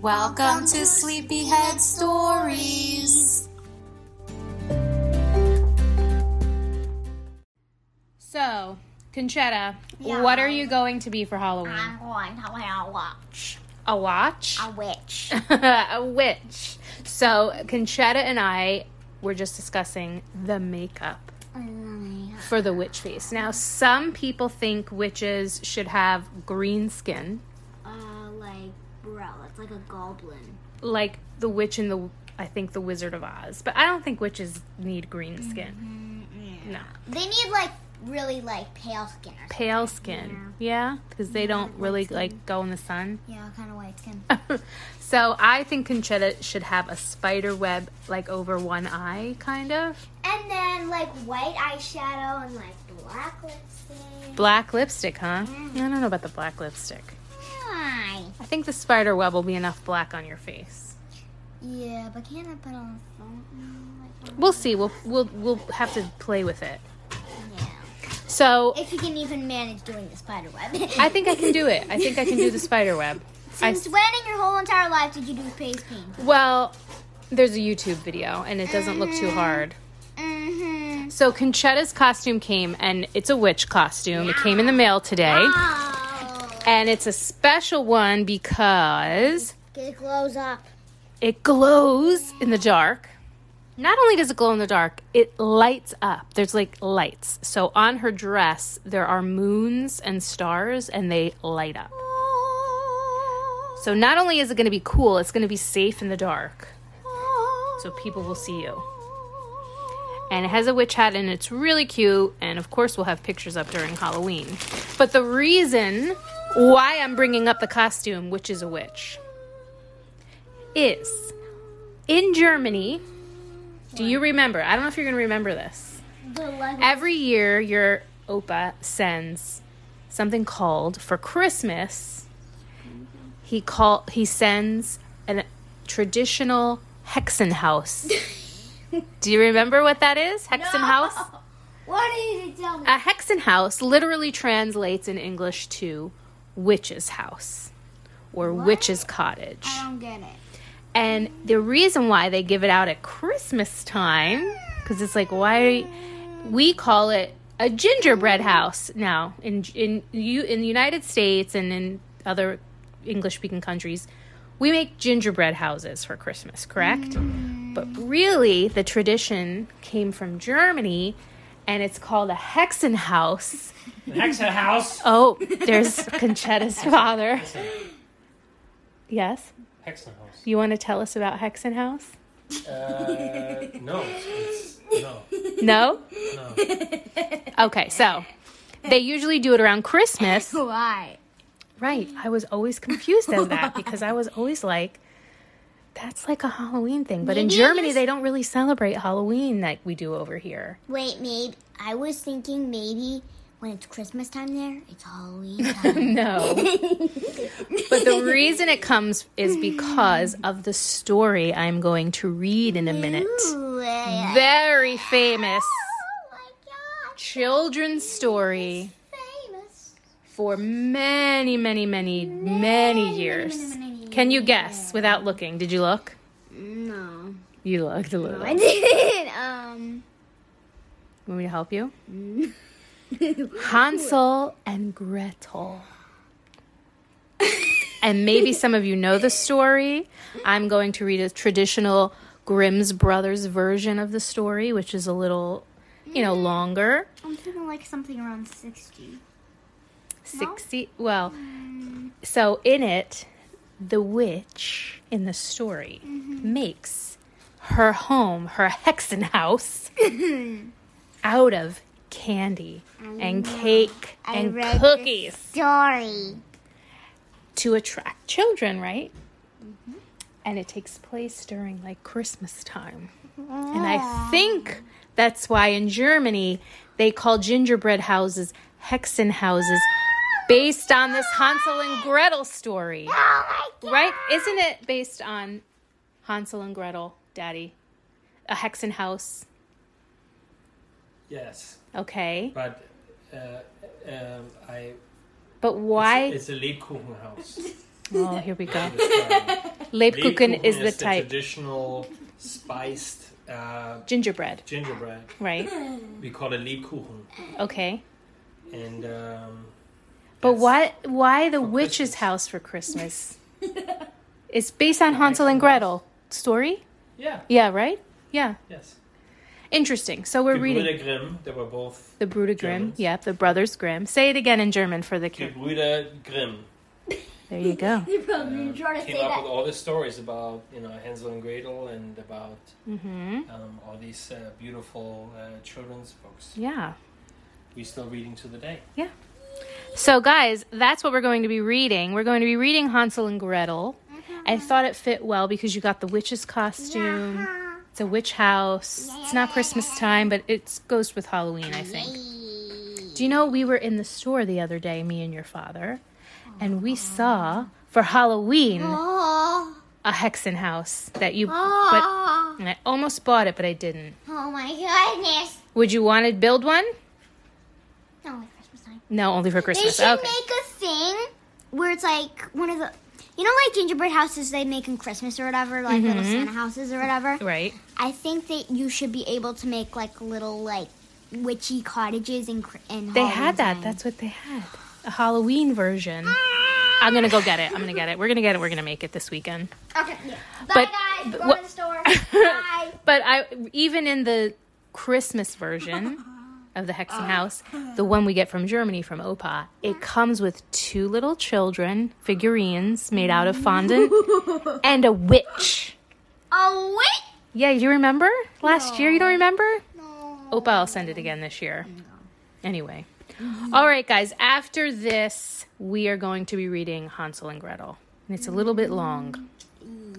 Welcome to Sleepyhead Stories. So, Conchetta, Yeah. what are you going to be for Halloween? I'm going to wear a watch. A watch? A witch. a witch. So, Conchetta and I were just discussing the makeup for the witch face. Now, some people think witches should have green skin, Uh, like, bro, it's like a goblin. like the witch in the, I think, the Wizard of Oz. But I don't think witches need green skin. Mm-hmm. No. They need like really like pale skin. Or Pale skin. Yeah? Because they don't really like go in the sun. Yeah, kind of white skin. so I think Conchetta should have a spider web like over one eye, kind of. and then like white eyeshadow and like black lipstick. Black lipstick, huh? I don't know about the black lipstick. Why? I think the spider web will be enough black on your face. Yeah, but can't I put on something? Like, We'll see. We'll we'll we'll have to play with it. yeah. So If you can even manage doing the spider web. I think I can do it. I think I can do the spider web. I, Since when in your whole entire life did you do face paint? well, there's a YouTube video and it doesn't look too hard. Mm-hmm. So Conchetta's costume came and it's a witch costume. It came in the mail today. And it's a special one because It glows up. it glows in the dark. Not only does it glow in the dark, it lights up. There's like lights. So on her dress, there are moons and stars, and they light up. So not only is it going to be cool, it's going to be safe in the dark. So people will see you. And it has a witch hat, and it's really cute. And of course, we'll have pictures up during Halloween. But the reason why I'm bringing up the costume, which is a witch, is in Germany. Do you remember? I don't know if you're going to remember this. Every year, your Opa sends something called for Christmas. He call he sends a traditional Hexenhaus. Do you remember what that is? Hexenhaus. What did you tell me? A Hexenhaus literally translates in English to witch's house or witch's cottage. I don't get it. And the reason why they give it out at Christmas time, because it's like, why we call it a gingerbread house now in in you in the United States and in other English speaking countries, we make gingerbread houses for Christmas, correct? Mm. But really, the tradition came from Germany, and it's called a Hexenhaus. Hexa house. Oh, there's Conchetta's father. Yes, Hexa house. you want to tell us about Hexenhaus? Uh, no, it's, no, No. no. Okay, so they usually do it around Christmas. Why? Right. I was always confused as that because I was always like, that's like a Halloween thing. But in Maybe it Germany, is- they don't really celebrate Halloween like we do over here. Wait, maybe I was thinking maybe when it's Christmas time there, it's Halloween time. No. but the reason it comes is because of the story I'm going to read in a minute. Ooh, uh, Very famous oh my god, children's story famous. for many, many, many, many years. Can you guess without looking? Did you look? No, You looked a little. I didn't. Um, Want me to help you? Hansel and Gretel. and maybe some of you know the story. I'm going to read a traditional Grimm's Brothers version of the story, which is a little, you know, longer. I'm thinking like something around sixty. 60. Well, so in it, the witch in the story mm-hmm. makes her home, her hexen house, out of candy and cake I and cookies Story. to attract children, right? Mm-hmm. and it takes place during like Christmas time. And I think that's why in Germany they call gingerbread houses Hexenhauses based on this Hansel and Gretel story. Oh my god. Right? Isn't it based on Hansel and Gretel, Daddy? A Hexen house. Yes, Okay. but uh, um, I. But why? It's, a Lebkuchen house. oh, here we go. Lebkuchen Lebkuchen is the the type. traditional spiced uh, Gingerbread, gingerbread. right? We call it Lebkuchen, Okay. and um, But Yes. why why the For witch's Christmas. house for Christmas? it's based on Hansel and Gretel story? yeah, Yeah, right? Yeah. yes. Interesting. So we're reading Gebrüder Grimm, they were both the Bruder Grimm. Germans. Yeah, the brothers Grimm. Say it again in German for the kid. Gebrüder Grimm. There you go. You probably trying to Came say up that. with all the stories about you know Hansel and Gretel and about Mhm. um, all these uh, beautiful uh, children's books. Yeah. We're still reading to the day. So guys, that's what we're going to be reading. We're going to be reading Hansel and Gretel. I mm-hmm. thought it fit well because you got the witch's costume. It's a witch house. It's not Christmas time, but it goes with Halloween, I think. Do you know we were in the store the other day, me and your father, and we saw for Halloween Oh, a Hexen house that you but oh, and I almost bought it, but I didn't. oh my goodness. Would you want to build one? No, like Christmas time. No, only for Christmas. They should Okay. make a thing where it's like one of the, you know, like gingerbread houses they make in Christmas or whatever, like little Mm-hmm. Santa houses or whatever. Right. I think that you should be able to make like little like witchy cottages in They Halloween had that. time. That's what they had. A Halloween version. I'm gonna go get it. I'm gonna get it. We're gonna get it. We're gonna make it this weekend. okay. Yeah. Bye But- guys. Go what- to the store. Bye. But I even in the Christmas version of the Hexen ah. House, the one we get from Germany from Opa, it ah. comes with two little children figurines made out of fondant and a witch. Oh wait. Yeah, you remember last year? You don't remember? No. Opa, I'll send it again this year. Anyway. All right, guys. After this, we are going to be reading Hansel and Gretel. And it's a little bit long.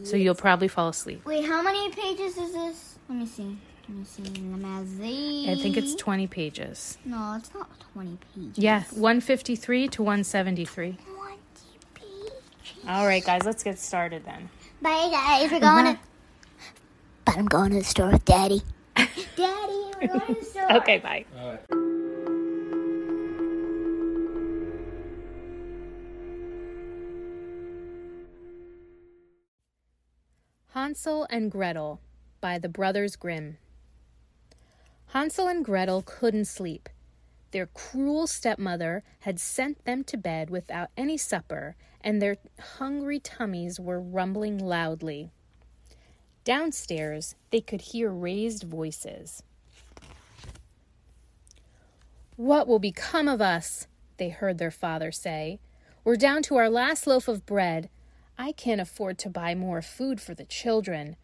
So you'll probably fall asleep. Wait, how many pages is this? Let me see. Let me see. Let me. I think it's 20 pages. no, it's not twenty pages. Yeah, 153 to 173. Twenty pages. All right, guys, let's get started then. Bye guys. We're going to. But I'm going to the store with Daddy. Daddy, we're going to the store. Okay, bye. All right. Hansel and Gretel by the Brothers Grimm. Hansel and Gretel couldn't sleep. Their cruel stepmother had sent them to bed without any supper, and their hungry tummies were rumbling loudly. Downstairs, they could hear raised voices. What will become of us? They heard their father say. We're down to our last loaf of bread. I can't afford to buy more food for the children.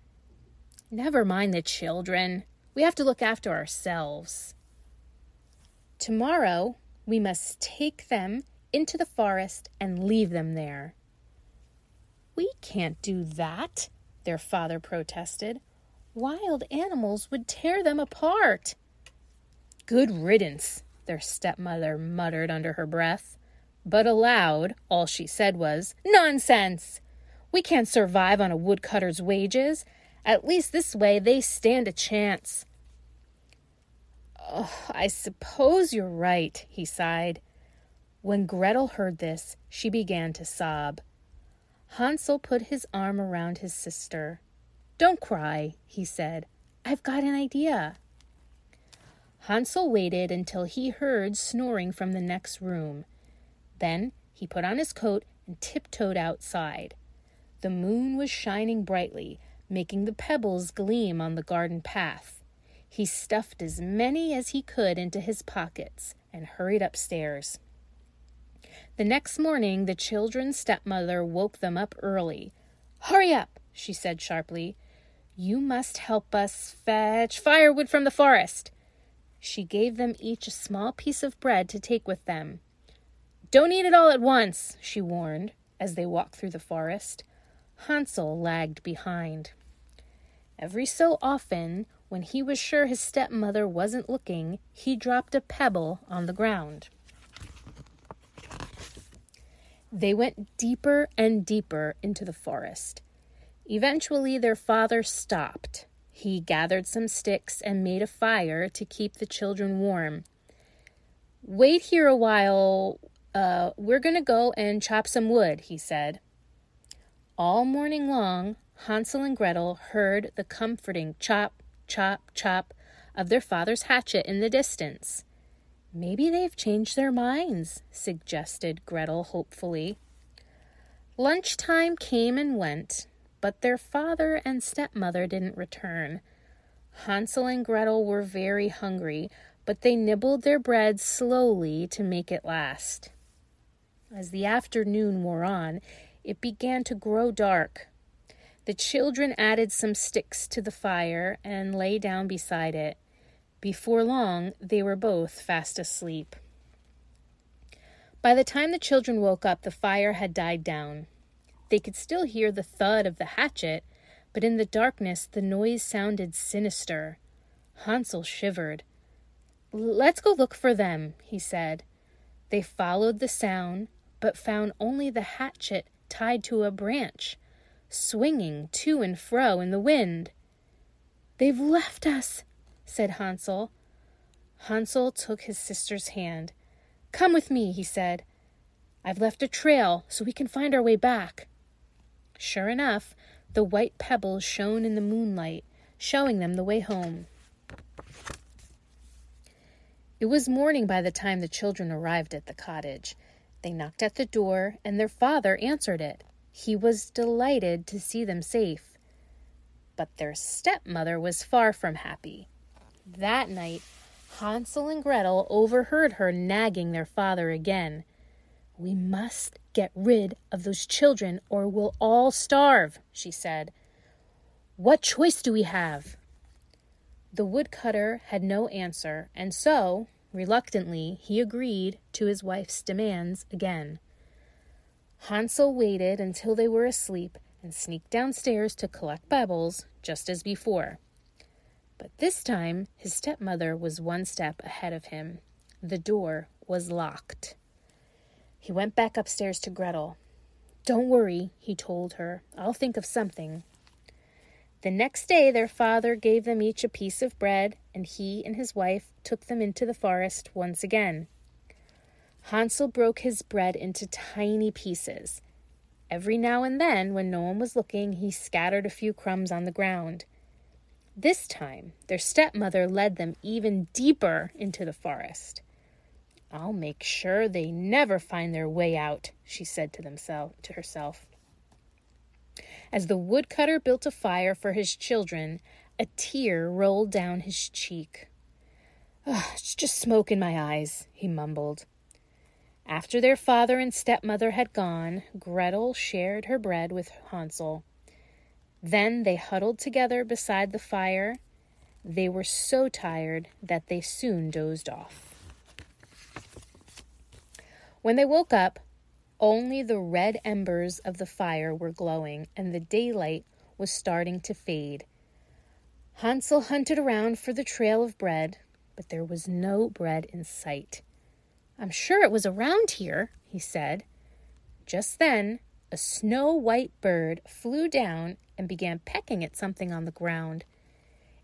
Never mind the children. We have to look after ourselves. Tomorrow, we must take them into the forest and leave them there. We can't do that, their father protested. Wild animals would tear them apart. Good riddance, their stepmother muttered under her breath. But aloud, all she said was, Nonsense! We can't survive on a woodcutter's wages. At least this way they stand a chance. Oh, I suppose you're right, he sighed. When Gretel heard this, she began to sob. Hansel put his arm around his sister. Don't cry, he said. I've got an idea. Hansel waited until he heard snoring from the next room. Then he put on his coat and tiptoed outside. The moon was shining brightly, making the pebbles gleam on the garden path. He stuffed as many as he could into his pockets and hurried upstairs. The next morning, the children's stepmother woke them up early. Hurry up, she said sharply. You must help us fetch firewood from the forest. She gave them each a small piece of bread to take with them. Don't eat it all at once, she warned, as they walked through the forest. Hansel lagged behind. Every so often, when he was sure his stepmother wasn't looking, he dropped a pebble on the ground. They went deeper and deeper into the forest. Eventually, their father stopped. He gathered some sticks and made a fire to keep the children warm. Wait here a while. Uh, we're going to go and chop some wood, he said. All morning long, Hansel and Gretel heard the comforting chop, chop, chop of their father's hatchet in the distance. Maybe they've changed their minds, suggested Gretel hopefully. Lunchtime came and went, but their father and stepmother didn't return. Hansel and Gretel were very hungry, but they nibbled their bread slowly to make it last. As the afternoon wore on, it began to grow dark. The children added some sticks to the fire and lay down beside it. Before long, they were both fast asleep. By the time the children woke up, the fire had died down. They could still hear the thud of the hatchet, but in the darkness the noise sounded sinister. Hansel shivered. Let's go look for them, he said. They followed the sound, but found only the hatchet tied to a branch swinging to and fro in the wind. They've left us, said Hansel. Hansel took his sister's hand. Come with me, he said. I've left a trail so we can find our way back. Sure enough, the white pebbles shone in the moonlight, showing them the way home. It was morning by the time the children arrived at the cottage. They knocked at the door, and their father answered it. He was delighted to see them safe. But their stepmother was far from happy. That night, Hansel and Gretel overheard her nagging their father again. We must get rid of those children or we'll all starve, she said. What choice do we have? The woodcutter had no answer, and so, reluctantly, he agreed to his wife's demands again. Hansel waited until they were asleep and sneaked downstairs to collect pebbles, just as before. But this time his stepmother was one step ahead of him. The door was locked. He went back upstairs to Gretel. Don't worry, he told her. I'll think of something. The next day their father gave them each a piece of bread, and he and his wife took them into the forest once again. Hansel broke his bread into tiny pieces. Every now and then, when no one was looking, he scattered a few crumbs on the ground. This time, their stepmother led them even deeper into the forest. I'll make sure they never find their way out, she said to, themself, to herself. As the woodcutter built a fire for his children, a tear rolled down his cheek. Oh, it's just smoke in my eyes, he mumbled. After their father and stepmother had gone, Gretel shared her bread with Hansel. Then they huddled together beside the fire. They were so tired that they soon dozed off. When they woke up, only the red embers of the fire were glowing and the daylight was starting to fade. Hansel hunted around for the trail of bread, but there was no bread in sight. I'm sure it was around here, he said. Just then, a snow white bird flew down and began pecking at something on the ground.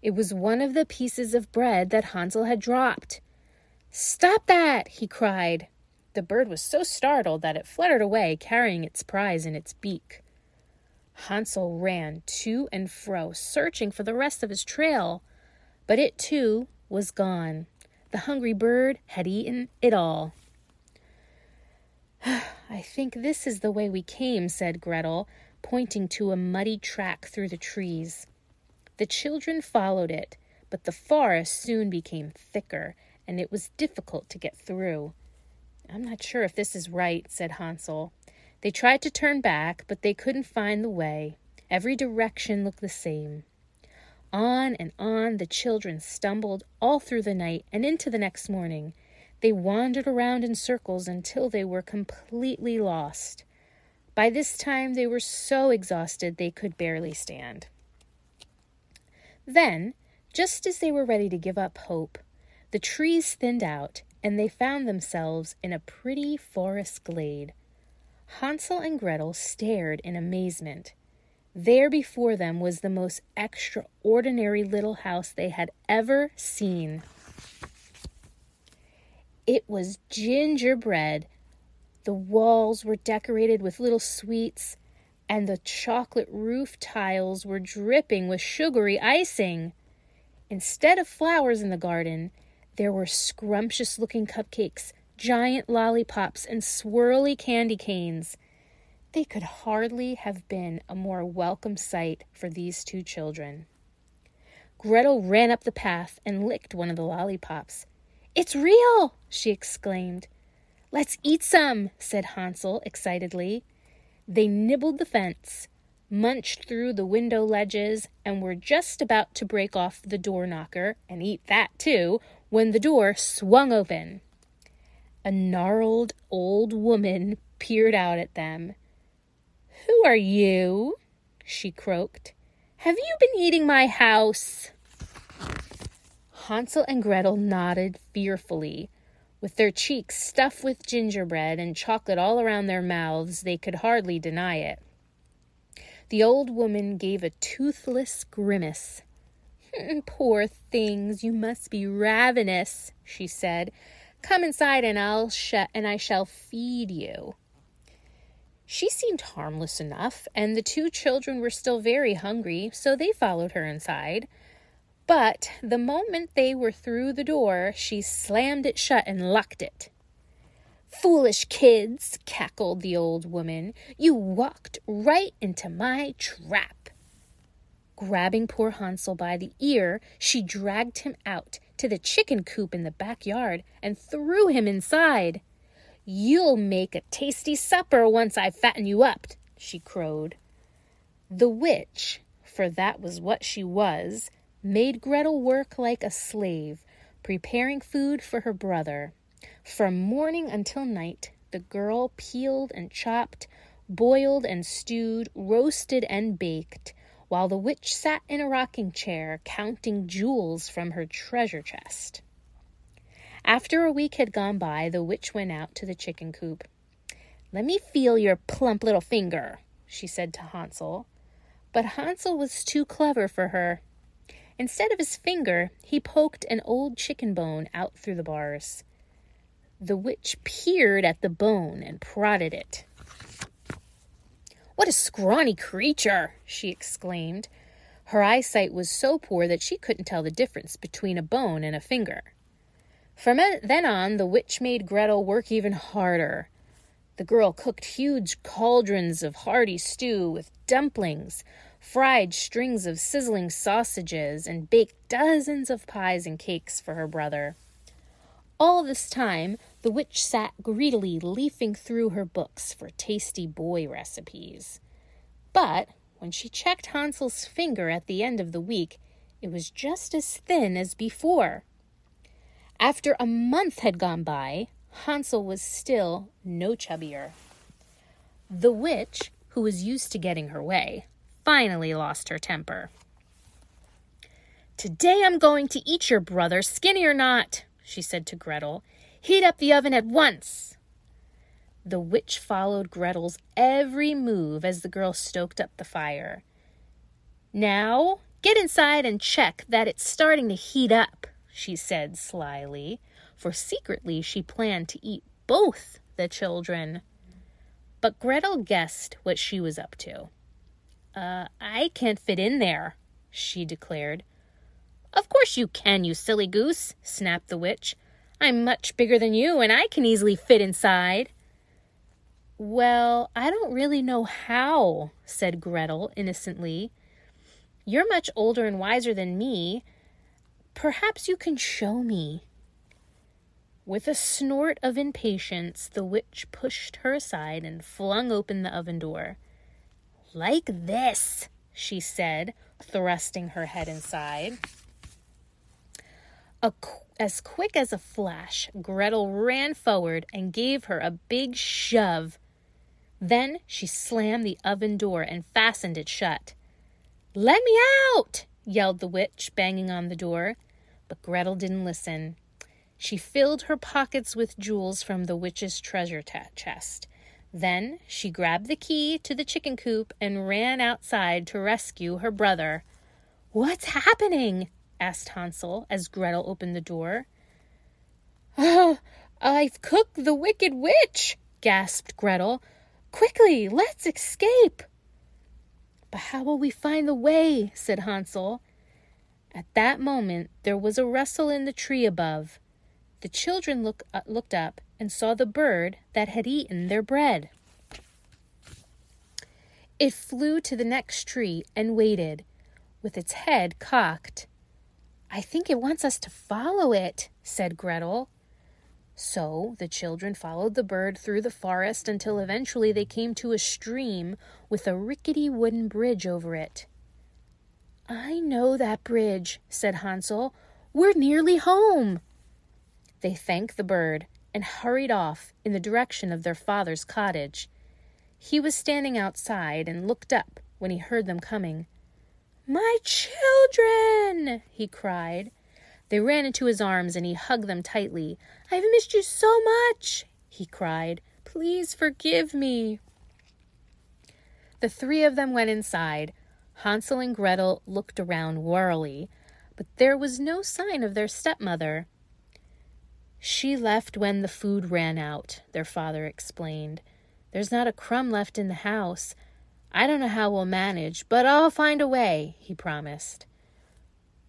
It was one of the pieces of bread that Hansel had dropped. Stop that! he cried. The bird was so startled that it fluttered away, carrying its prize in its beak. Hansel ran to and fro, searching for the rest of his trail, but it too was gone. The hungry bird had eaten it all. I think this is the way we came, said Gretel, pointing to a muddy track through the trees. The children followed it, but the forest soon became thicker, and it was difficult to get through. I'm not sure if this is right, said Hansel. They tried to turn back, but they couldn't find the way. Every direction looked the same. On and on the children stumbled all through the night and into the next morning. They wandered around in circles until they were completely lost. By this time, they were so exhausted they could barely stand. Then, just as they were ready to give up hope, the trees thinned out and they found themselves in a pretty forest glade. Hansel and Gretel stared in amazement. There before them was the most extraordinary little house they had ever seen. It was gingerbread. The walls were decorated with little sweets, and the chocolate roof tiles were dripping with sugary icing. Instead of flowers in the garden, there were scrumptious looking cupcakes, giant lollipops, and swirly candy canes. They could hardly have been a more welcome sight for these two children. Gretel ran up the path and licked one of the lollipops. It's real! she exclaimed. Let's eat some, said Hansel excitedly. They nibbled the fence, munched through the window ledges, and were just about to break off the door knocker and eat that too when the door swung open. A gnarled old woman peered out at them. Who are you? she croaked. Have you been eating my house? Hansel and Gretel nodded fearfully. With their cheeks stuffed with gingerbread and chocolate all around their mouths, they could hardly deny it. The old woman gave a toothless grimace. Hmm, poor things, you must be ravenous, she said. Come inside and I'll sh- and I shall feed you. She seemed harmless enough, and the two children were still very hungry, so they followed her inside. But the moment they were through the door, she slammed it shut and locked it. Foolish kids, cackled the old woman, you walked right into my trap. Grabbing poor Hansel by the ear, she dragged him out to the chicken coop in the backyard and threw him inside. You'll make a tasty supper once I fatten you up, she crowed. The witch, for that was what she was, made Gretel work like a slave, preparing food for her brother. From morning until night, the girl peeled and chopped, boiled and stewed, roasted and baked, while the witch sat in a rocking chair counting jewels from her treasure chest. After a week had gone by, the witch went out to the chicken coop. Let me feel your plump little finger, she said to Hansel. But Hansel was too clever for her. Instead of his finger, he poked an old chicken bone out through the bars. The witch peered at the bone and prodded it. What a scrawny creature! she exclaimed. Her eyesight was so poor that she couldn't tell the difference between a bone and a finger. From then on, the witch made Gretel work even harder. The girl cooked huge cauldrons of hearty stew with dumplings, fried strings of sizzling sausages, and baked dozens of pies and cakes for her brother. All this time, the witch sat greedily leafing through her books for tasty boy recipes. But when she checked Hansel's finger at the end of the week, it was just as thin as before. After a month had gone by, Hansel was still no chubbier. The witch, who was used to getting her way, finally lost her temper. Today I'm going to eat your brother, skinny or not, she said to Gretel. Heat up the oven at once. The witch followed Gretel's every move as the girl stoked up the fire. Now, get inside and check that it's starting to heat up, she said slyly, for secretly she planned to eat both the children. But Gretel guessed what she was up to. Uh, I can't fit in there, she declared. Of course you can, you silly goose, snapped the witch. I'm much bigger than you, and I can easily fit inside. Well, I don't really know how, said Gretel innocently. You're much older and wiser than me. Perhaps you can show me. With a snort of impatience, the witch pushed her aside and flung open the oven door. Like this, she said, thrusting her head inside. A, as quick as a flash, Gretel ran forward and gave her a big shove. Then she slammed the oven door and fastened it shut. Let me out! Yelled the witch, banging on the door. But Gretel didn't listen. She filled her pockets with jewels from the witch's treasure t- chest. Then she grabbed the key to the chicken coop and ran outside to rescue her brother. What's happening? asked Hansel as Gretel opened the door. Oh, I've cooked the wicked witch, gasped Gretel. Quickly, let's escape. But how will we find the way? said Hansel. At that moment there was a rustle in the tree above. The children look, uh, looked up and saw the bird that had eaten their bread. It flew to the next tree and waited, with its head cocked. I think it wants us to follow it, said Gretel. So the children followed the bird through the forest until eventually they came to a stream with a rickety wooden bridge over it. I know that bridge, said Hansel. We're nearly home. They thanked the bird and hurried off in the direction of their father's cottage. He was standing outside and looked up when he heard them coming. My children! he cried. They ran into his arms and he hugged them tightly. I've missed you so much, he cried. Please forgive me. The three of them went inside. Hansel and Gretel looked around warily, but there was no sign of their stepmother. She left when the food ran out, their father explained. There's not a crumb left in the house. I don't know how we'll manage, but I'll find a way, he promised.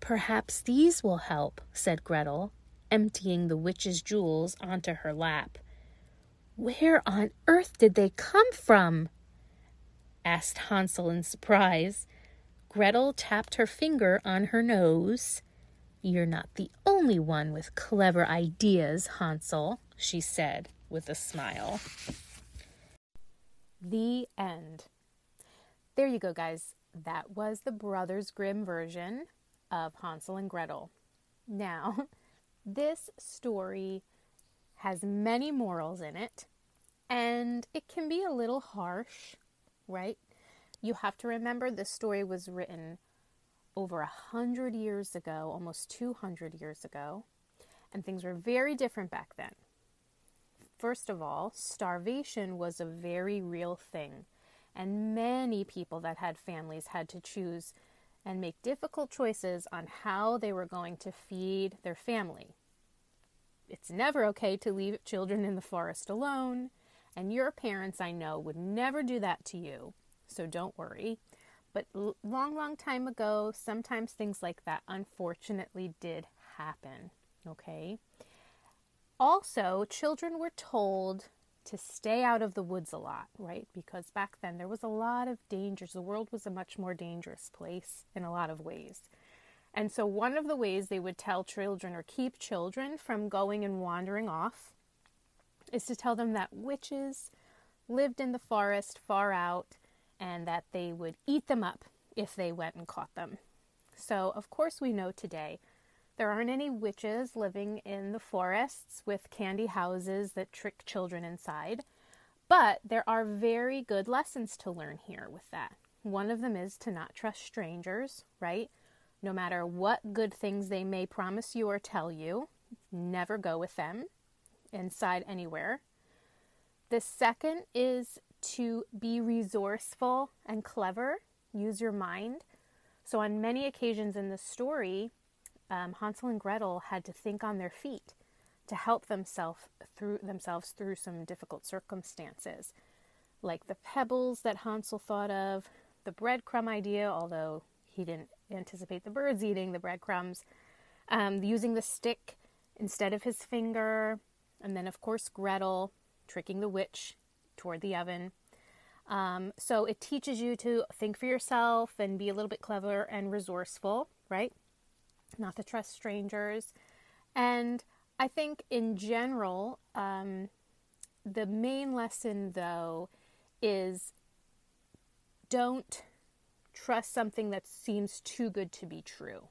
Perhaps these will help, said Gretel, emptying the witch's jewels onto her lap. Where on earth did they come from? asked Hansel in surprise. Gretel tapped her finger on her nose. You're not the only one with clever ideas, Hansel, she said with a smile. The end. There you go, guys. That was the Brothers Grimm version of Hansel and Gretel. Now, this story has many morals in it, and it can be a little harsh, right? You have to remember this story was written over a hundred years ago, almost 200 years ago, and things were very different back then. First of all, starvation was a very real thing, and many people that had families had to choose and make difficult choices on how they were going to feed their family. It's never okay to leave children in the forest alone, and your parents, I know, would never do that to you, so don't worry. But long, long time ago, sometimes things like that unfortunately did happen, okay? Also, children were told to stay out of the woods a lot, right? Because back then there was a lot of dangers. The world was a much more dangerous place in a lot of ways. And so, one of the ways they would tell children or keep children from going and wandering off is to tell them that witches lived in the forest far out and that they would eat them up if they went and caught them. So, of course, we know today there aren't any witches living in the forests with candy houses that trick children inside, but there are very good lessons to learn here with that. One of them is to not trust strangers, right? No matter what good things they may promise you or tell you, never go with them inside anywhere. The second is to be resourceful and clever, use your mind. So, on many occasions in the story, um, Hansel and Gretel had to think on their feet to help themselves through themselves through some difficult circumstances, like the pebbles that Hansel thought of, the breadcrumb idea, although he didn't anticipate the birds eating the breadcrumbs, um, using the stick instead of his finger, and then of course Gretel tricking the witch toward the oven. Um, so it teaches you to think for yourself and be a little bit clever and resourceful, right? Not to trust strangers. And I think in general, um, the main lesson though is don't trust something that seems too good to be true.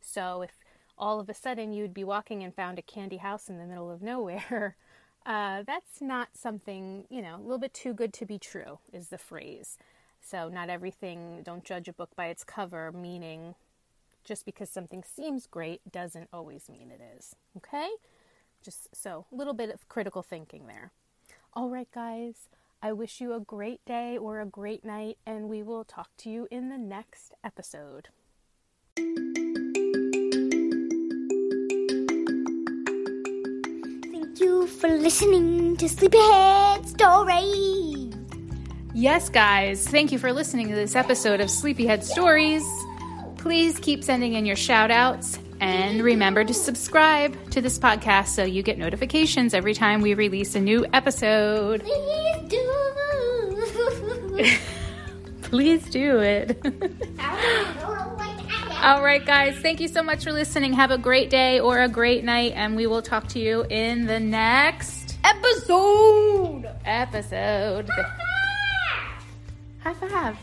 So if all of a sudden you'd be walking and found a candy house in the middle of nowhere, uh, that's not something, you know, a little bit too good to be true, is the phrase. So, not everything, don't judge a book by its cover, meaning just because something seems great doesn't always mean it is. Okay? Just so, a little bit of critical thinking there. All right, guys, I wish you a great day or a great night, and we will talk to you in the next episode. Thank you for listening to Sleepyhead Stories. Yes, guys, thank you for listening to this episode of Sleepyhead Stories. Please keep sending in your shout outs and remember to subscribe to this podcast so you get notifications every time we release a new episode. Please do. Please do it. All right, guys, thank you so much for listening. Have a great day or a great night, and we will talk to you in the next Episode. episode. High five.